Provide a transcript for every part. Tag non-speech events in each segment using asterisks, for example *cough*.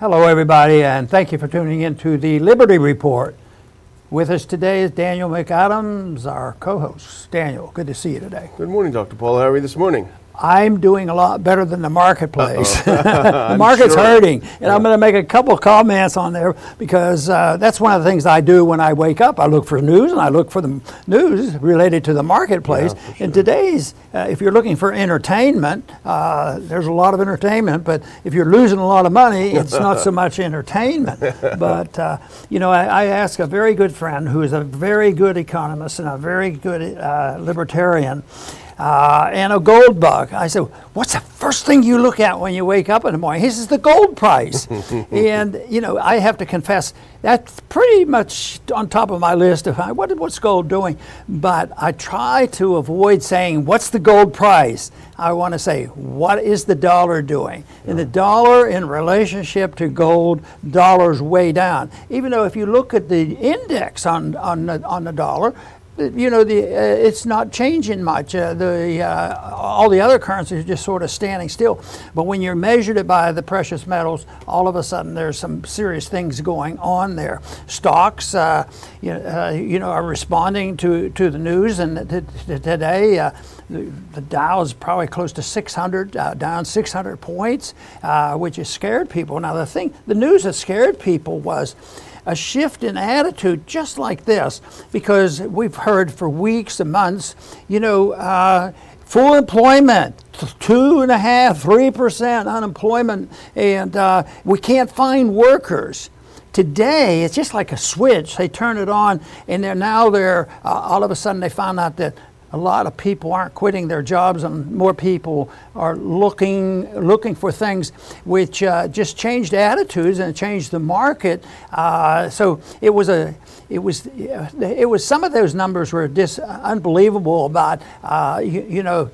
Hello, everybody, and thank you for tuning in to the Liberty Report. With us today is Daniel McAdams, our co host. Daniel, good to see you today. Good morning, Dr. Paul. How are you this morning? I'm doing a lot better than the marketplace. *laughs* *laughs* the market's sure. hurting, and I'm going to make a couple comments on there because uh, that's one of the things I do when I wake up. I look for news, and I look for the news related to the marketplace. Yeah, sure. In today's, uh, if you're looking for entertainment, uh, there's a lot of entertainment, but if you're losing a lot of money, it's not so much entertainment. *laughs* But uh, you know, I, I asked a very good friend who is a very good economist and a very good uh, libertarian uh, and a gold bug. I said, What's the first thing you look at when you wake up in the morning? He says, The gold price. *laughs* and, you know, I have to confess, that's pretty much on top of my list of what, what's gold doing. But I try to avoid saying, What's the gold price? I want to say, What is the dollar doing? And the dollar in relationship to gold, dollar's way down. Even though if you look at the index on, on, the, on the dollar, you know, the, uh, it's not changing much. Uh, the, uh, all the other currencies are just sort of standing still. But when you're measured it by the precious metals, all of a sudden there's some serious things going on there. Stocks, uh, you, know, uh, you know, are responding to, to the news. And today, uh, the, the Dow is probably close to 600, down 600 points, which has scared people. Now, the thing, the news that scared people was a shift in attitude just like this because we've heard for weeks and months, you know, uh, full employment, two and a half, three percent unemployment, and uh, we can't find workers. Today, it's just like a switch. They turn it on, and they're now they're uh, all of a sudden they found out that a lot of people aren't quitting their jobs and more people are looking looking for things which uh, just changed attitudes and changed the market. Uh, so it was a it was it was some of those numbers were just unbelievable about uh, you, you know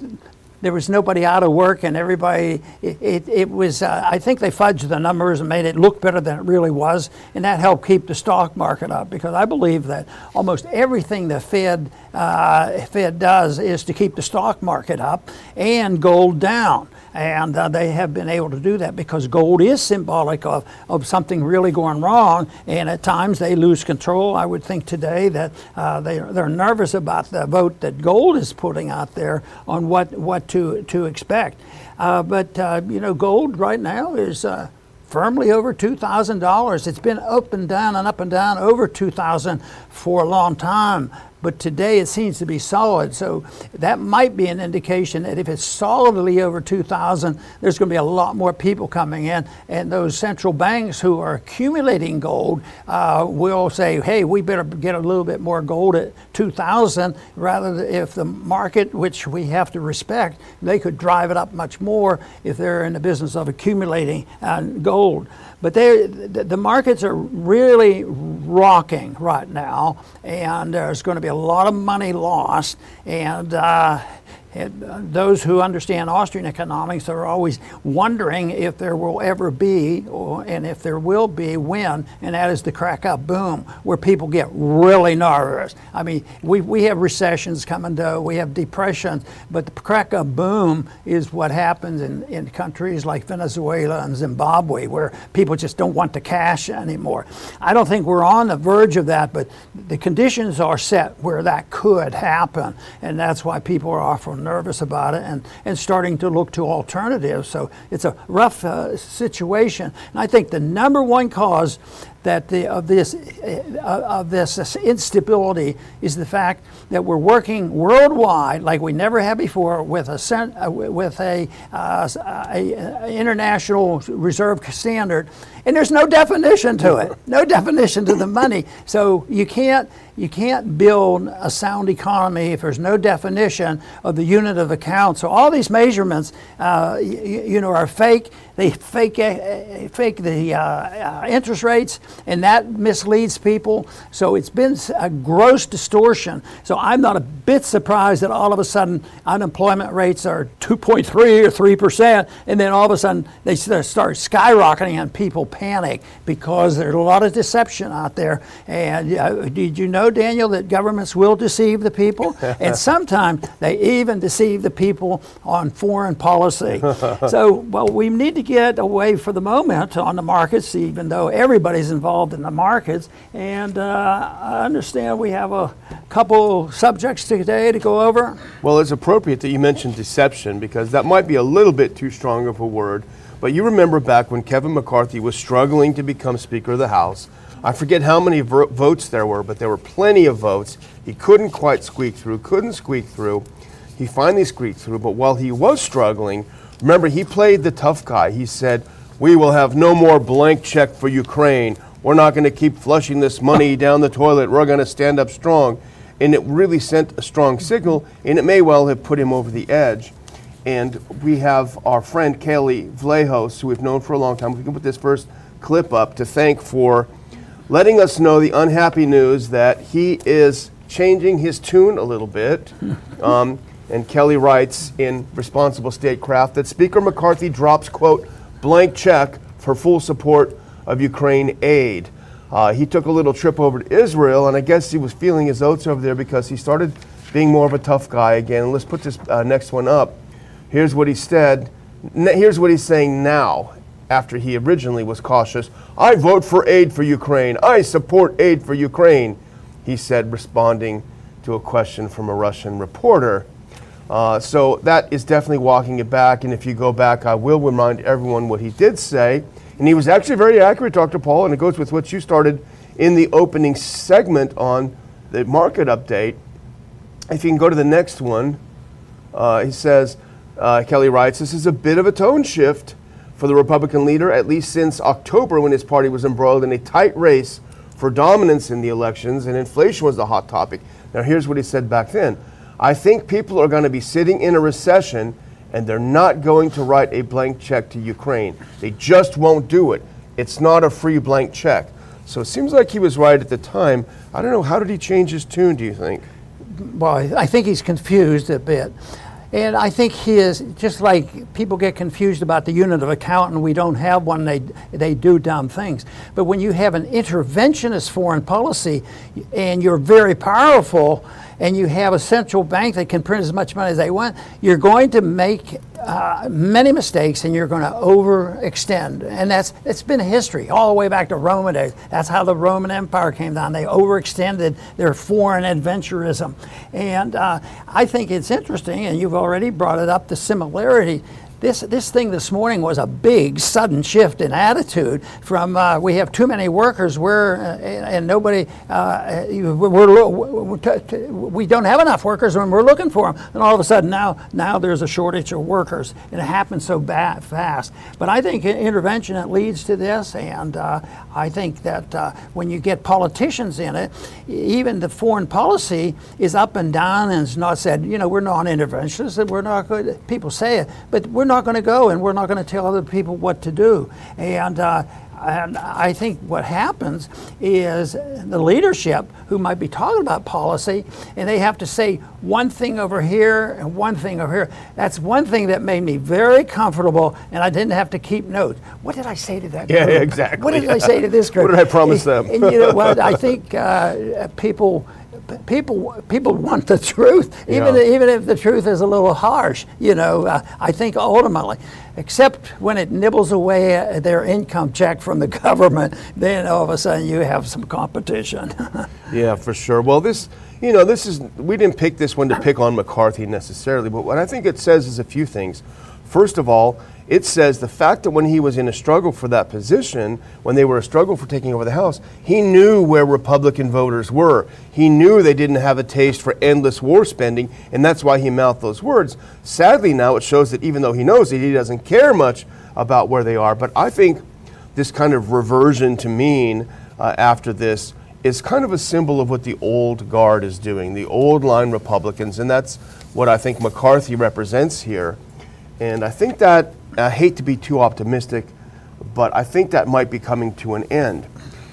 there was nobody out of work and everybody it, it, it was uh, i think they fudged the numbers and made it look better than it really was and that helped keep the stock market up because i believe that almost everything the fed uh, fed does is to keep the stock market up and gold down and uh, they have been able to do that because gold is symbolic of, of something really going wrong. And at times they lose control. I would think today that uh, they, they're nervous about the vote that gold is putting out there on what, what to, to expect. Uh, but, uh, you know, gold right now is uh, firmly over $2,000. It's been up and down and up and down over 2000 for a long time but today it seems to be solid. So that might be an indication that if it's solidly over 2,000, there's going to be a lot more people coming in, and those central banks who are accumulating gold uh, will say, "Hey, we better get a little bit more gold at 2,000." Rather, than if the market, which we have to respect, they could drive it up much more if they're in the business of accumulating uh, gold. But the markets are really rocking right now, and there's going to be a lot of money lost. And uh, and, uh, those who understand Austrian economics are always wondering if there will ever be, or, and if there will be, when, and that is the crack up boom, where people get really nervous. I mean, we, we have recessions coming to, we have depressions, but the crack up boom is what happens in, in countries like Venezuela and Zimbabwe, where people just don't want the cash anymore. I don't think we're on the verge of that, but the conditions are set where that could happen, and that's why people are offering nervous about it and, and starting to look to alternatives. So it's a rough uh, situation. And I think the number one cause that the, of this uh, of this instability is the fact that we're working worldwide like we never have before with a uh, with a, uh, a, a, international reserve standard, and there's no definition to it, no definition to the money. So you can't you can't build a sound economy if there's no definition of the unit of account. So all these measurements, uh, you, you, know, are fake. They fake uh, fake the uh, uh, interest rates and that misleads people. So it's been a gross distortion. So I'm not a bit surprised that all of a sudden unemployment rates are 2.3 or 3 percent, and then all of a sudden they start skyrocketing and people panic because there's a lot of deception out there. And uh, did you know, Daniel, that governments will deceive the people, *laughs* and sometimes they even deceive the people on foreign policy. *laughs* so, well, we need to get away for the moment on the markets, even though everybody's involved in the markets. And uh, I understand we have a couple subjects today to go over. Well, it's appropriate that you mentioned deception because that might be a little bit too strong of a word. But you remember back when Kevin McCarthy was struggling to become Speaker of the House. I forget how many vo- votes there were, but there were plenty of votes. He couldn't quite squeak through, couldn't squeak through. He finally squeaked through, but while he was struggling, remember, he played the tough guy. He said, We will have no more blank check for Ukraine. We're not going to keep flushing this money down the toilet. We're going to stand up strong. And it really sent a strong signal, and it may well have put him over the edge. And we have our friend Kelley Vlahos, who we've known for a long time. We can put this first clip up to thank for letting us know the unhappy news that he is changing his tune a little bit. *laughs* Um, and Kelley writes in Responsible Statecraft that Speaker McCarthy drops, quote, blank check for full support of Ukraine aid. Uh, he took a little trip over to Israel, and I guess he was feeling his oats over there because he started being more of a tough guy again. Let's put this uh, next one up. Here's what he said. Here's what he's saying now after he originally was cautious. I vote for aid for Ukraine. I support aid for Ukraine, he said, responding to a question from a Russian reporter. Uh, so that is definitely walking it back. And if you go back, I will remind everyone what he did say. And he was actually very accurate, Dr. Paul, and it goes with what you started in the opening segment on the market update. If you can go to the next one, uh, he says, uh, Kelley writes, this is a bit of a tone shift for the Republican leader, at least since October when his party was embroiled in a tight race for dominance in the elections and inflation was the hot topic. Now, here's what he said back then I think people are going to be sitting in a recession and they're not going to write a blank check to Ukraine. They just won't do it. It's not a free blank check. So it seems like he was right at the time. I don't know, how did he change his tune, do you think? Well, I think he's confused a bit. And I think he is just like people get confused about the unit of account and we don't have one, they, they do dumb things. But when you have an interventionist foreign policy and you're very powerful, and you have a central bank that can print as much money as they want, you're going to make uh, many mistakes and you're going to overextend. And that's it's been history all the way back to Roman days. That's how the Roman Empire came down. They overextended their foreign adventurism. And uh, I think it's interesting, and you've already brought it up, the similarity this, this thing this morning was a big sudden shift in attitude from uh, we have too many workers we're, uh, and nobody uh, we're, we're, we don't have enough workers when we're looking for them and all of a sudden now now there's a shortage of workers. And it happens so bad fast. But I think intervention it leads to this. And uh, I think that uh, when you get politicians in it even the foreign policy is up and down and it's not said you know we're non-interventionists and we're not good. People say it but we're not going to go and we're not going to tell other people what to do. And, uh, and I think what happens is the leadership who might be talking about policy and they have to say one thing over here and one thing over here. That's one thing that made me very comfortable and I didn't have to keep notes. What did I say to that yeah, group? Yeah, exactly. What did I say to this group? *laughs* what did I promise them? and, and you know what? *laughs* I think uh, people people people want the *laughs* truth, even yeah. even if the truth is a little harsh. You know, uh, I think ultimately, except when it nibbles away uh, their income check from the *laughs* government, then all of a sudden you have some competition. *laughs* yeah, for sure. Well, this. You know, this is, we didn't pick this one to pick on McCarthy necessarily, but what I think it says is a few things. First of all, it says the fact that when he was in a struggle for that position, when they were a struggle for taking over the House, he knew where Republican voters were. He knew they didn't have a taste for endless war spending, and that's why he mouthed those words. Sadly, now it shows that even though he knows it, he doesn't care much about where they are. But I think this kind of reversion to mean uh, after this is kind of a symbol of what the old guard is doing, the old line Republicans, and that's what I think McCarthy represents here. And I think that I hate to be too optimistic, but I think that might be coming to an end.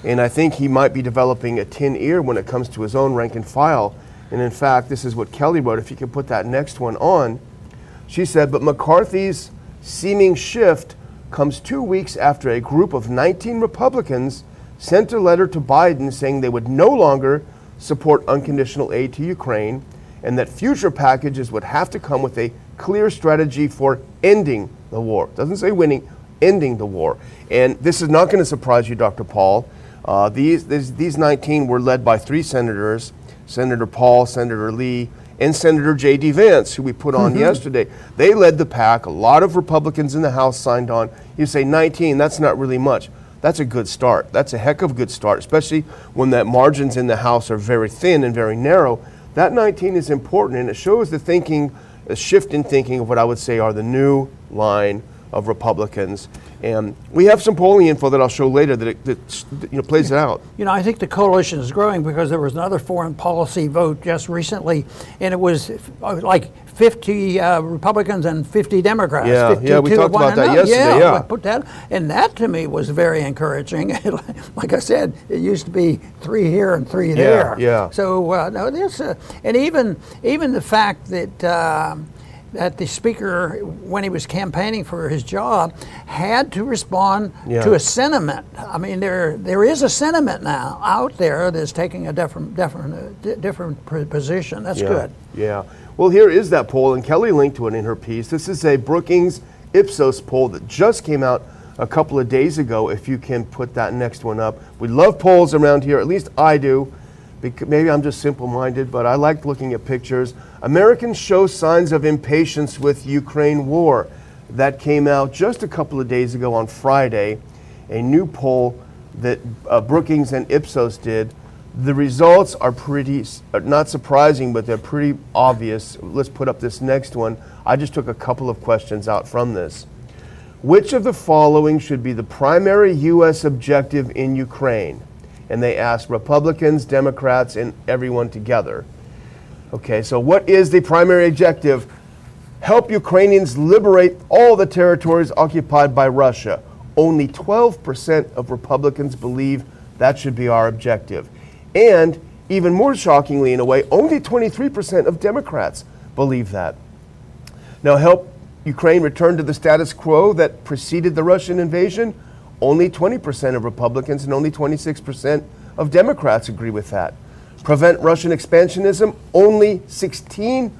And I think he might be developing a tin ear when it comes to his own rank and file. And in fact, this is what Kelley wrote. If you could put that next one on, she said, But McCarthy's seeming shift comes two weeks after a group of 19 Republicans sent a letter to Biden saying they would no longer support unconditional aid to Ukraine and that future packages would have to come with a clear strategy for ending the war. It doesn't say winning, ending the war. And this is not going to surprise you, Dr. Paul. Uh, these, these, these 19 were led by three senators Senator Paul, Senator Lee, and Senator J.D. Vance, who we put on mm-hmm. yesterday. They led the pack. A lot of Republicans in the House signed on. You say 19, that's not really much. That's a good start. That's a heck of a good start, especially when the margins in the House are very thin and very narrow. That 19 is important, and it shows the thinking, a shift in thinking of what I would say are the new line of Republicans. And we have some polling info that I'll show later that, it, that you know plays it out. You know, I think the coalition is growing because there was another foreign policy vote just recently, and it was like 50 uh, Republicans and 50 Democrats. Yeah, yeah, we talked about that yesterday. Yeah, yeah. put that, and that to me was very encouraging. *laughs* like I said, it used to be three here and three there. Yeah. So uh, no, this, uh, and even even the fact that. Um, that the speaker, when he was campaigning for his job, had to respond yeah. to a sentiment. I mean, there there is a sentiment now out there that's taking a different different uh, different position. That's yeah. good. Yeah. Well, here is that poll, and Kelley linked to it in her piece. This is a Brookings Ipsos poll that just came out a couple of days ago. If you can put that next one up, we love polls around here. At least I do. Maybe I'm just simple-minded, but I like looking at pictures. Americans show signs of impatience with Ukraine war. That came out just a couple of days ago on Friday, a new poll that uh, Brookings and Ipsos did. The results are pretty, uh, not surprising, but they're pretty obvious. Let's put up this next one. I just took a couple of questions out from this. Which of the following should be the primary U.S. objective in Ukraine? And they asked Republicans, Democrats, and everyone together. Okay, so what is the primary objective? Help Ukrainians liberate all the territories occupied by Russia. Only 12% of Republicans believe that should be our objective. And even more shockingly, in a way, only 23% of Democrats believe that. Now, help Ukraine return to the status quo that preceded the Russian invasion. Only 20% of Republicans and only 26% of Democrats agree with that prevent Russian expansionism, only 16%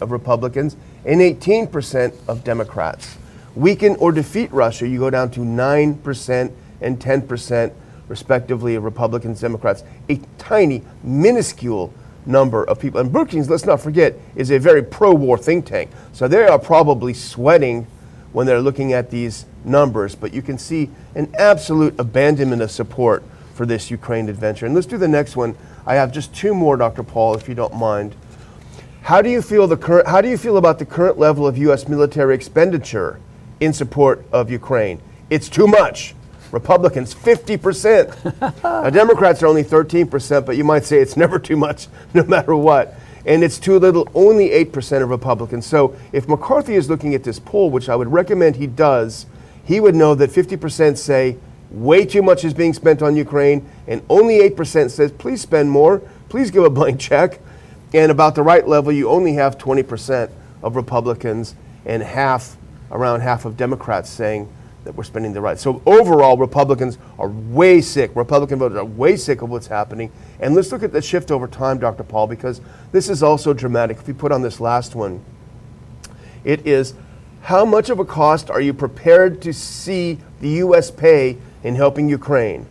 of Republicans and 18% of Democrats. Weaken or defeat Russia, you go down to 9% and 10%, respectively, of Republicans, Democrats. A tiny, minuscule number of people. And Brookings, let's not forget, is a very pro war think tank. So they are probably sweating when they're looking at these numbers. But you can see an absolute abandonment of support for this Ukraine adventure. And let's do the next one. I have just two more, Dr. Paul, if you don't mind. How do you feel the current? How do you feel about the current level of U.S. military expenditure in support of Ukraine? It's too much. Republicans 50%. now, Democrats are only 13%, but you might say it's never too much, *laughs* no matter what. And it's too little, only 8% of Republicans. So if McCarthy is looking at this poll, which I would recommend he does, he would know that 50% say way too much is being spent on Ukraine, and only 8% says, please spend more, please give a blank check. And about the right level, you only have 20% of Republicans and half, around half of Democrats saying that we're spending the right. So overall, Republicans are way sick. Republican voters are way sick of what's happening. And let's look at the shift over time, Dr. Paul, because this is also dramatic. If we put on this last one, it is how much of a cost are you prepared to see the U.S. pay in helping Ukraine.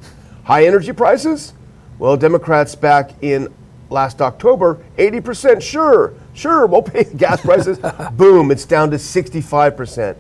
High energy prices? Well, Democrats back in last October, 80%, sure, sure, we'll pay *laughs* gas prices. Boom, it's down to 65%.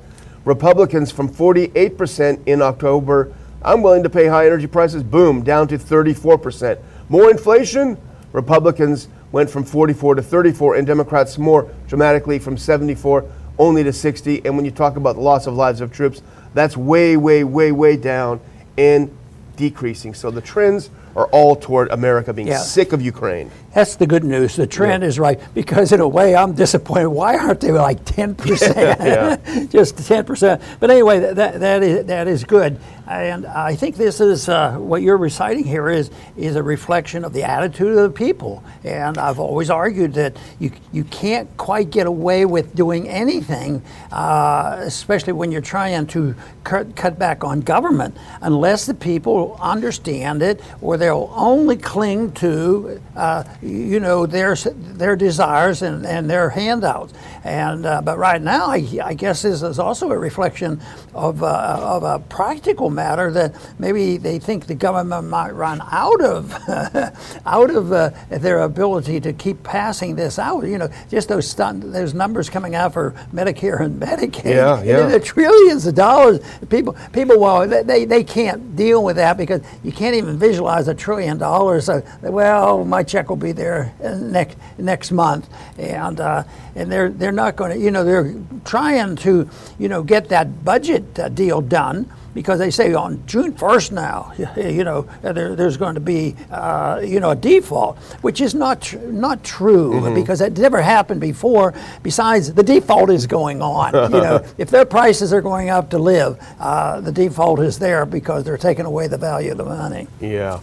Republicans from 48% in October, I'm willing to pay high energy prices, boom, down to 34%. More inflation? Republicans went from 44 to 34, and Democrats more dramatically from 74 only to 60. And when you talk about the loss of lives of troops, that's way, way, way, way down and decreasing. So the trends are all toward America being Yeah. sick of Ukraine. That's the good news. The trend is right because, in a way, I'm disappointed. Why aren't they like 10%? *laughs* Just 10%. But anyway, that, that, that, is, that is good. And I think this is uh, what you're reciting here is, is a reflection of the attitude of the people. And I've always argued that you, you can't quite get away with doing anything, uh, especially when you're trying to cut, cut back on government, unless the people understand it or they'll only cling to uh, you know their their desires and, and their handouts. And uh, but right now, I, I guess this is also a reflection of uh, of a practical matter that maybe they think the government might run out of *laughs* out of uh, their ability to keep passing this out. You know, just those stun- those numbers coming out for Medicare and Medicaid. Yeah, yeah. the trillions of dollars. People, people, well, they- they, can't deal with that because you can't even visualize a trillion dollars. So, well, my check will be there next next month, and uh, and they're they're not going to, you know, they're trying to, you know, get that budget uh, deal done. Because they say on June 1st now, *laughs* you know, there, there's going to be, uh, you know, a default, which is not tr- not true because that never happened before. Besides, the default is going on. *laughs* You know, if their prices are going up to live, uh, the default is there because they're taking away the value of the money. Yeah.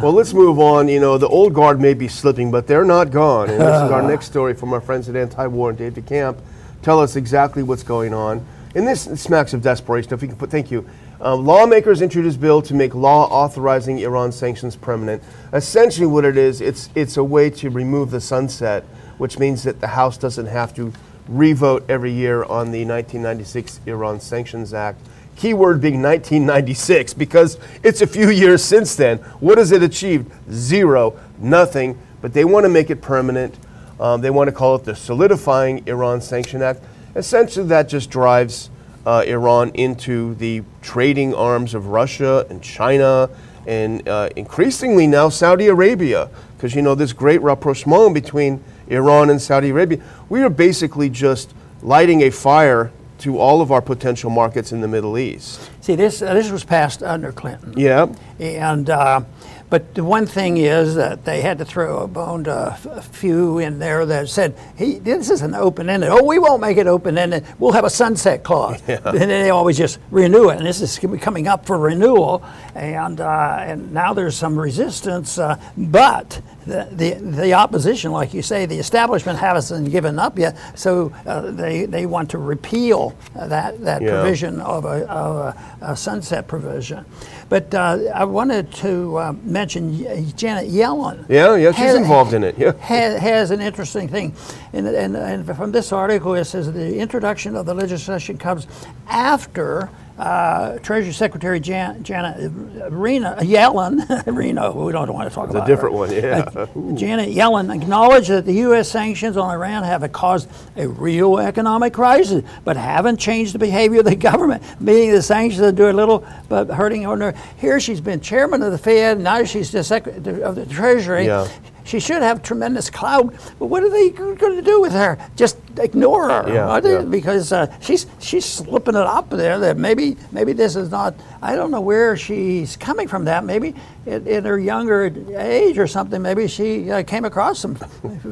Well, let's move on. You know, the old guard may be slipping, but they're not gone. And this is our *laughs* next story from our friends at Anti-War and Dave DeCamp. Tell us exactly what's going on. And this smacks of desperation. If we can put, thank you. Um, lawmakers introduced bill to make law authorizing Iran sanctions permanent. Essentially, what it is, it's it's a way to remove the sunset, which means that the House doesn't have to revote every year on the 1996 Iran Sanctions Act. Keyword being 1996 because it's a few years since then. What has it achieved? Zero, nothing. But they want to make it permanent. Um, they want to call it the Solidifying Iran Sanction Act. Essentially, that just drives uh, Iran into the trading arms of Russia and China and uh, increasingly now Saudi Arabia. Because, you know, this great rapprochement between Iran and Saudi Arabia, we are basically just lighting a fire to all of our potential markets in the Middle East. See, this uh, this was passed under Clinton. Yeah. And uh, but the one thing is that they had to throw a bone to a few in there that said, "Hey, this is an open-ended. Oh, we won't make it open-ended. We'll have a sunset clause." And then they always just renew it, and this is coming up for renewal. And uh, and now there's some resistance, uh, but the, the the opposition, like you say, the establishment hasn't given up yet. So uh, they they want to repeal that that Yeah. provision of a, of a, a sunset provision. But uh, I wanted to uh, mention Janet Yellen. Yeah, yeah, she's Has- involved in it. Yeah. Has, has an interesting thing. And, and, and from this article, it says the introduction of the legislation comes after uh, Treasury Secretary Jan, Janet Rena, Yellen, *laughs* Reno, we don't want to talk about a different her. one, yeah. Uh, Janet Yellen acknowledged that the U.S. sanctions on Iran have caused a real economic crisis, but haven't changed the behavior of the *laughs* government. Meaning the sanctions are doing little but hurting ordinary. Here she's been chairman of the Fed, now she's the secretary of the Treasury. Yeah. She should have tremendous clout, but what are they going to do with her? Just ignore her, Yeah, are they? yeah. because uh, she's she's slipping it up there. That maybe maybe this is not. I don't know where she's coming from. That maybe in, in her younger age or something. Maybe she uh, came across some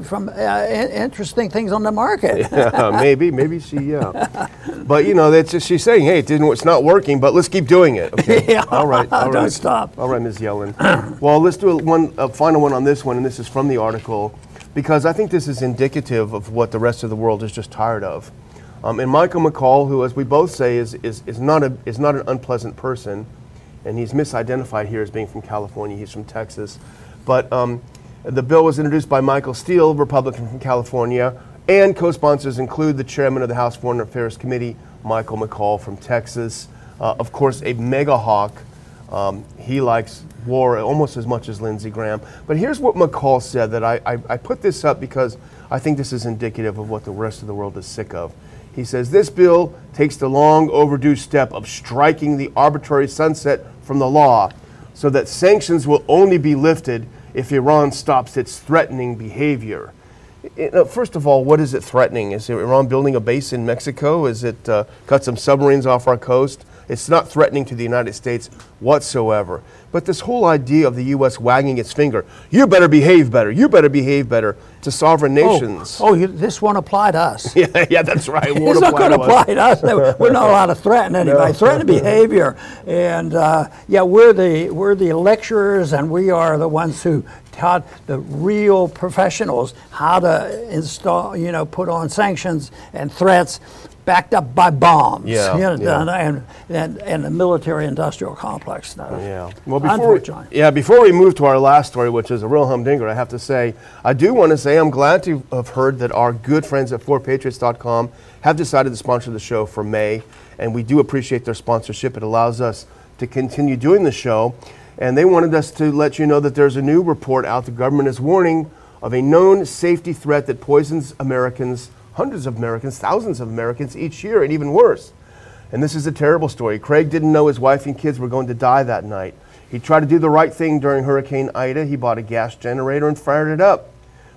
from uh, in- interesting things on the market. *laughs* Yeah, maybe, maybe she, yeah. But you know, that's just, she's saying, hey, it didn't, it's not working, but let's keep doing it. Okay. *laughs* Yeah. All right. All *laughs* Don't stop. All right, Ms. Yellen. well, let's do a, one a final one on this one, and this is from the article, because I think this is indicative of what the rest of the world is just tired of. Um, and Michael McCaul, who, as we both say, is, is, is, not a, is not an unpleasant person, and he's misidentified here as being from California. He's from Texas. But um, the bill was introduced by Michael Steele, Republican from California, and co sponsors include the chairman of the House Foreign Affairs Committee, Michael McCaul from Texas. Uh, of course, a mega hawk. Um, he likes war almost as much as Lindsey Graham. But here's what McCaul said that I, I, I put this up because I think this is indicative of what the rest of the world is sick of. He says this bill takes the long overdue step of striking the arbitrary sunset from the law so that sanctions will only be lifted if Iran stops its threatening behavior. First of all, what is it threatening? Is it Iran building a base in Mexico? Is it uh, cut some submarines off our coast? It's not threatening to the United States whatsoever. But this whole idea of the U.S. wagging its finger, you better behave better, you better behave better to sovereign nations. Oh, oh you, this won't apply to us. *laughs* yeah, yeah, that's right. It it's not going to apply to us. We're not allowed to threaten anybody. No. Threaten *laughs* behavior, and uh, yeah, we're the we're the lecturers, and we are the ones who taught the real professionals how to install, you know, put on sanctions and threats backed up by bombs. Yeah, you know, yeah. And, and, and the military-industrial complex. Yeah. Well, before we, yeah, before we move to our last story, which is a real humdinger, I have to say, I do want to say I'm glad to have heard that our good friends at 4patriots.com have decided to sponsor the show for May, and we do appreciate their sponsorship. It allows us to continue doing the show, and they wanted us to let you know that there's a new report out. The government is warning of a known safety threat that poisons Americans hundreds of Americans, thousands of Americans each year, and even worse. And this is a terrible story. Craig didn't know his wife and kids were going to die that night. He tried to do the right thing during Hurricane Ida. He bought a gas generator and fired it up.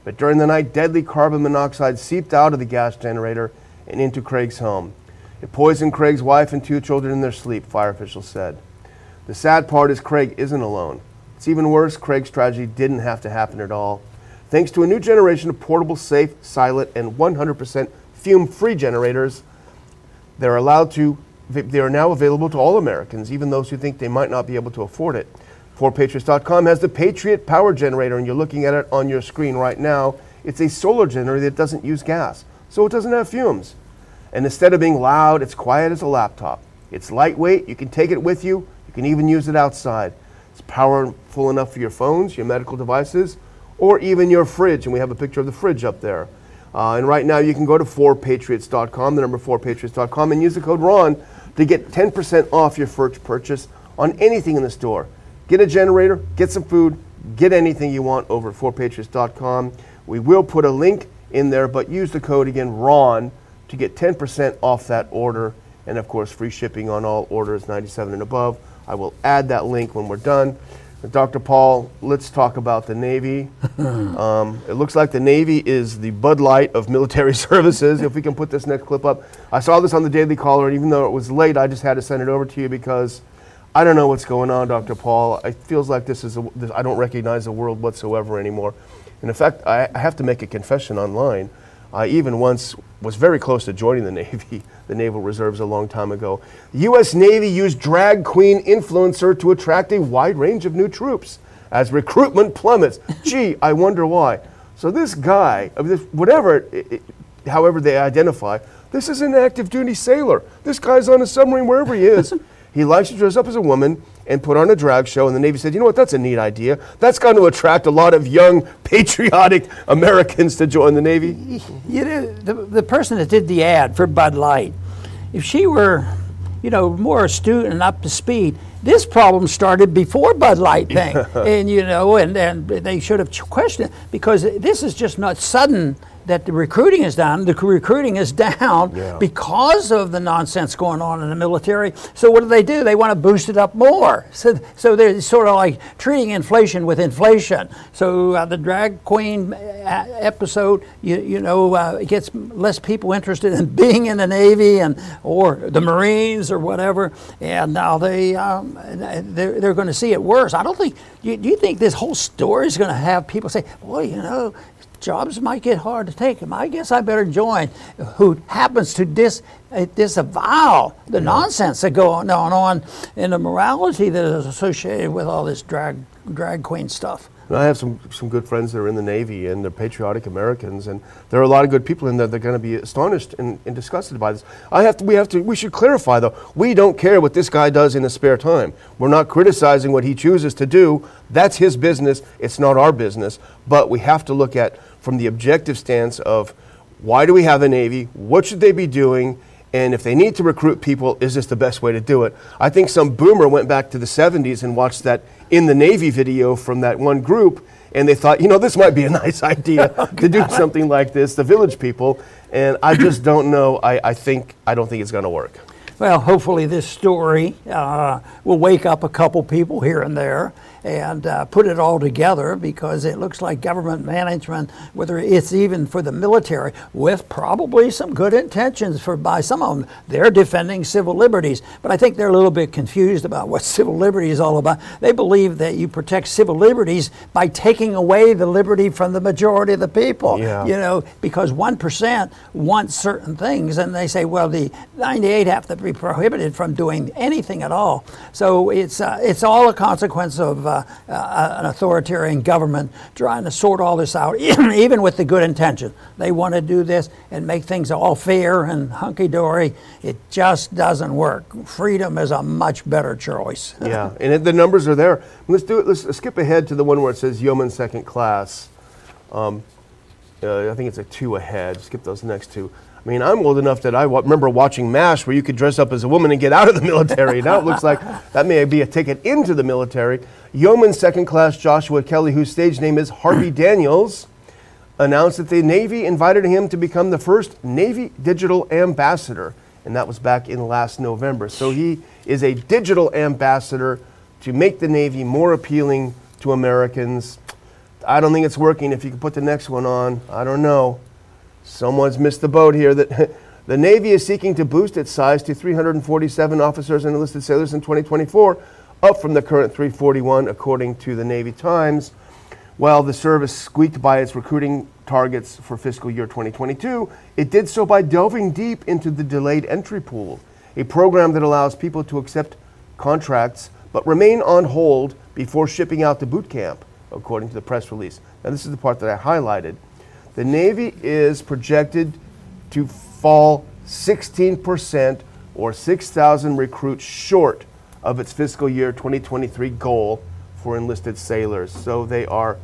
But during the night, deadly carbon monoxide seeped out of the gas generator and into Craig's home. It poisoned Craig's wife and two children in their sleep, fire officials said. The sad part is Craig isn't alone. It's even worse, Craig's tragedy didn't have to happen at all. Thanks to a new generation of portable, safe, silent, and 100% fume-free generators, they're allowed to. They are now available to all Americans, even those who think they might not be able to afford it. 4Patriots.com has the Patriot Power Generator, and you're looking at it on your screen right now. It's a solar generator that doesn't use gas, so it doesn't have fumes. And instead of being loud, it's quiet as a laptop. It's lightweight, you can take it with you, you can even use it outside. It's powerful enough for your phones, your medical devices, or even your fridge. And we have a picture of the fridge up there. Uh, and right now you can go to 4patriots.com, the number 4patriots.com, and use the code RON to get 10% off your first purchase on anything in the store. Get a generator, get some food, get anything you want over at 4patriots.com. We will put a link in there, but use the code again, RON, to get 10% off that order. And of course, free shipping on all orders 97 and above. I will add that link when we're done. Dr. Paul, let's talk about the Navy. *laughs* um, it looks like the Navy is the Bud Light of military *laughs* services. if we can put this next clip up. I saw this on the Daily Caller, and even though it was late, I just had to send it over to you because I don't know what's going on, Dr. Paul. It feels like this is, a, this, I don't recognize the world whatsoever anymore. And in fact, I, I have to make a confession online. I even once was very close to joining the *laughs* Navy, the Naval Reserves, a long time ago. The U.S. Navy used drag queen influencer to attract a wide range of new troops as recruitment plummets. *laughs* Gee, I wonder why. So this guy, whatever, it, it, however they identify, this is an active duty sailor. This guy's on a submarine wherever he is. *laughs* he likes to dress up as a woman and put on a drag show. And the Navy said, you know what, that's a neat idea. That's going to attract a lot of young, *laughs* patriotic Americans to join the Navy. You know, the, the person that did the ad for Bud Light, if she were, you know, more astute and up to speed, this problem started before Bud Light *laughs* thing. and, you know, and, and they should have questioned it because this is just not sudden that the recruiting is down. The recruiting is *laughs* down yeah. because of the nonsense going on in the military. So what do they do? They want to boost it up more. *laughs* So, so they're sort of like treating inflation with inflation. So uh, the drag queen uh, episode, you, you know, uh, gets less people interested in *laughs* being in the Navy and or the Marines or whatever. And now they um, they're, they're going to see it worse. I don't think. Do you, you think this whole story is going to have people say, "Well, you know, jobs might get hard to take them. I guess I better join who happens to dis, uh, disavow the yeah. nonsense that go on, on and the morality that is associated with all this drag, drag queen stuff. I have some, some good friends that are in the Navy and they're patriotic Americans, and there are a lot of good people in there that are going to be astonished and, and, disgusted by this. I have to, we have to, we should clarify though, we don't care what this guy does in his spare time. We're not criticizing what he chooses to do. That's his business. It's not our business. But we have to look at from the objective stance of why do we have a Navy? What should they be doing? And if they need to recruit people, is this the best way to do it? I think some boomer went back to the 70s and watched that in the Navy video from that one group, and they thought, you know, this might be a *laughs* nice idea *laughs* oh, to do something like this, the village people. And I just *clears throat* don't know. I, I think I don't think it's going to work. Well, hopefully this story uh, will wake up a couple people here and there, and uh, put it all together because it looks like government management, whether it's even for the military, with probably some good intentions for by some of them, they're defending civil liberties. But I think they're a little bit confused about what *laughs* civil liberty is all about. They believe that you protect civil liberties by taking away the liberty from the majority of the people. Yeah. You know, because one percent want certain things, and they say, well, the 98 have to be prohibited from doing anything at all. So it's uh, it's all a consequence of uh, uh, an authoritarian government trying to sort all this out, *clears throat* even with the good intention. They want to do this and make things all fair and hunky dory. It just doesn't work. Freedom is a much better choice. *laughs* yeah, and it, the numbers are there. Let's do it. Let's skip ahead to the one where it says yeoman second class. Um, uh, I think it's a two ahead. Skip those next two. I mean, I'm old enough that I remember watching MASH where you could dress up as a woman and get out of the *laughs* military. now it looks like that may be a ticket into the military. Yeoman second class Joshua Kelly, whose stage name is Harpy *clears throat* Daniels, announced that the Navy invited him to become the first Navy digital ambassador. And that was back in last November. So he is a digital ambassador to make the Navy more appealing to Americans. I don't think it's working. If you could put the next one on, I don't know. Someone's missed the boat here. That *laughs* the Navy is seeking to boost its size to 347 officers and enlisted sailors in 2024, up from the current 341, according to the Navy Times. While the service squeaked by its recruiting targets for fiscal year 2022, it did so by delving deep into the delayed entry pool, a program that allows people to accept contracts but remain on hold before shipping out to boot camp, according to the press release. Now, this is the part that I highlighted. The Navy is projected to fall 16% or 6,000 recruits short of its fiscal year 2023 goal for enlisted sailors. So they are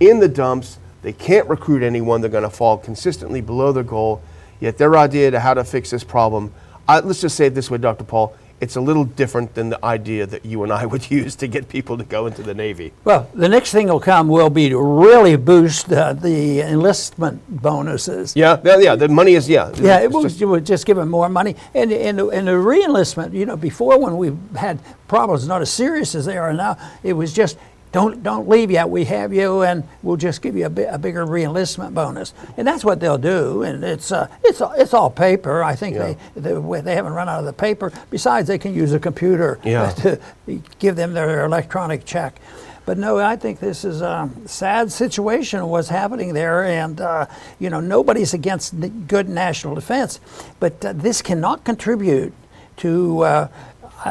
in the dumps. They can't recruit anyone. They're going to fall consistently below their goal. Yet their idea to how to fix this problem, uh, let's just say it this way, Dr. Paul, it's a little different than the idea that you and I would *laughs* use to get people to go into the Navy. Well, the next thing will come will be to really boost uh, the enlistment bonuses. Yeah, yeah, yeah. The money is yeah. Yeah, it will, just- it will just give them more money. And, and, and the reenlistment, you know, before when we had problems not as serious as they are now, it was just don't don't leave yet. We have you, and we'll just give you a, bi- a bigger reenlistment bonus. And that's what they'll do. And it's uh, it's it's all paper. I think Yeah. they, they they haven't run out of the paper. Besides, they can use a computer Yeah. *laughs* to give them their electronic check. But no, I think this is a sad situation what's happening there, and uh, you know nobody's against good national defense, but uh, this cannot contribute to. Uh,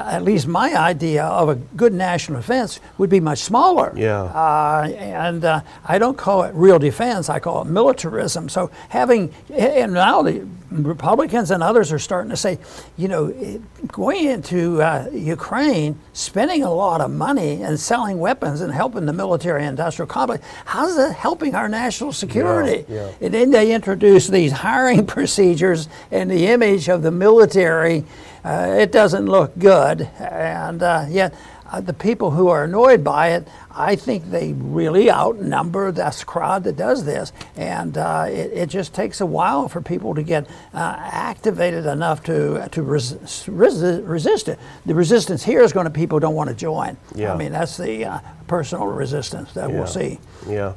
at least my idea of a good national defense would be much smaller. Yeah. Uh, and uh, I don't call it real defense, I call it militarism. So having, and now the Republicans and others are starting to say, you know, eh, going into uh, Ukraine, spending a lot of money and selling weapons and helping the military industrial complex, how's that helping our national security? yeah. And then they introduce these hiring *laughs* procedures and the image of the military. Uh, it doesn't look good. And uh, yet, uh, the people who are annoyed by it, I think they really outnumber this crowd that does this. And uh, it, it just takes a while for people to get uh, activated enough to, to res- resi- resist it. The resistance here is going to people who don't want to join. Yeah. I mean, that's the uh, personal resistance that Yeah. we'll see. Yeah.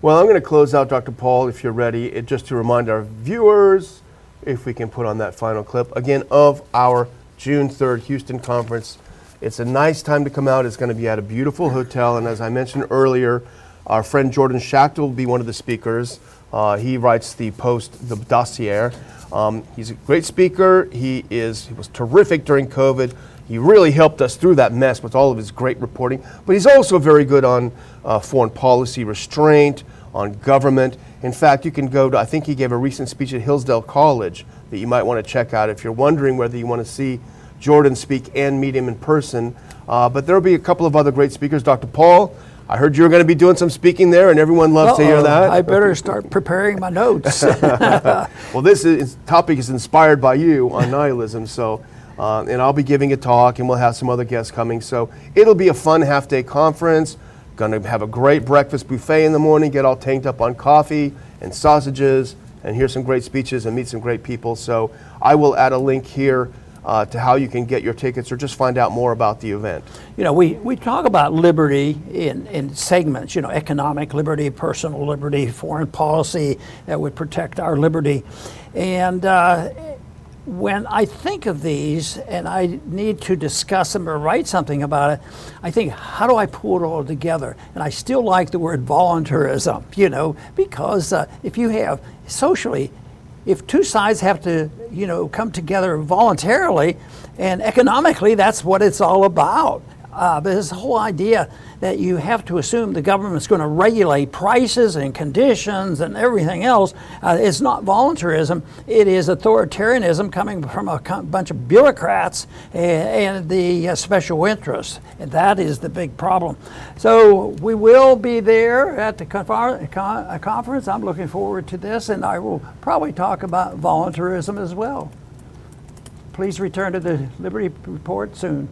Well, I'm going to close out, Dr. Paul, if you're ready, it, just to remind our viewers, if we can put on that final clip, again, of our June 3rd Houston conference. It's a nice time to come out. It's going to be at a beautiful hotel. And as I mentioned earlier, our friend Jordan Schachtel will be one of the speakers. Uh, he writes the Post, the dossier. Um, he's a great speaker. He is. He was terrific during COVID. He really helped us through that mess with all of his great reporting. But he's also very good on uh, foreign policy restraint, on government. In fact, you can go to. I think he gave a recent speech at Hillsdale College that you might want to check out if you're wondering whether you want to see Jordan speak and meet him in person. Uh, but there will be a couple of other great speakers. Dr. Paul, I heard you were going to be doing some speaking there, and everyone loves to hear that. I better start preparing my notes. *laughs* Well, this is, topic is inspired by you on nihilism, so, uh, and I'll be giving a talk, and we'll have some other guests coming. So it'll be a fun half day conference. Going to have a great breakfast buffet in the morning, get all tanked up on coffee and sausages, and hear some great speeches and meet some great people. So I will add a link here uh, to how you can get your tickets or just find out more about the event? You know, we, we talk about liberty in, in segments, you know, economic liberty, personal liberty, foreign policy that would protect our liberty. And uh, when I think of these and I need to discuss them or write something about it, I think, how do I pull it all together? And I still like the word voluntarism, you know, because uh, if you have socially, if two sides have to, you know, come together voluntarily and economically, that's what it's all about. Uh, but this whole idea that you have to assume the government's going to regulate prices and conditions and everything else uh, is not voluntarism. It is authoritarianism coming from a co- bunch of bureaucrats and, and the uh, special interests. And that is the big problem. So we will be there at the confer- con- uh, conference. I'm looking forward to this, and I will probably talk about voluntarism as well. Please return to the Liberty Report soon.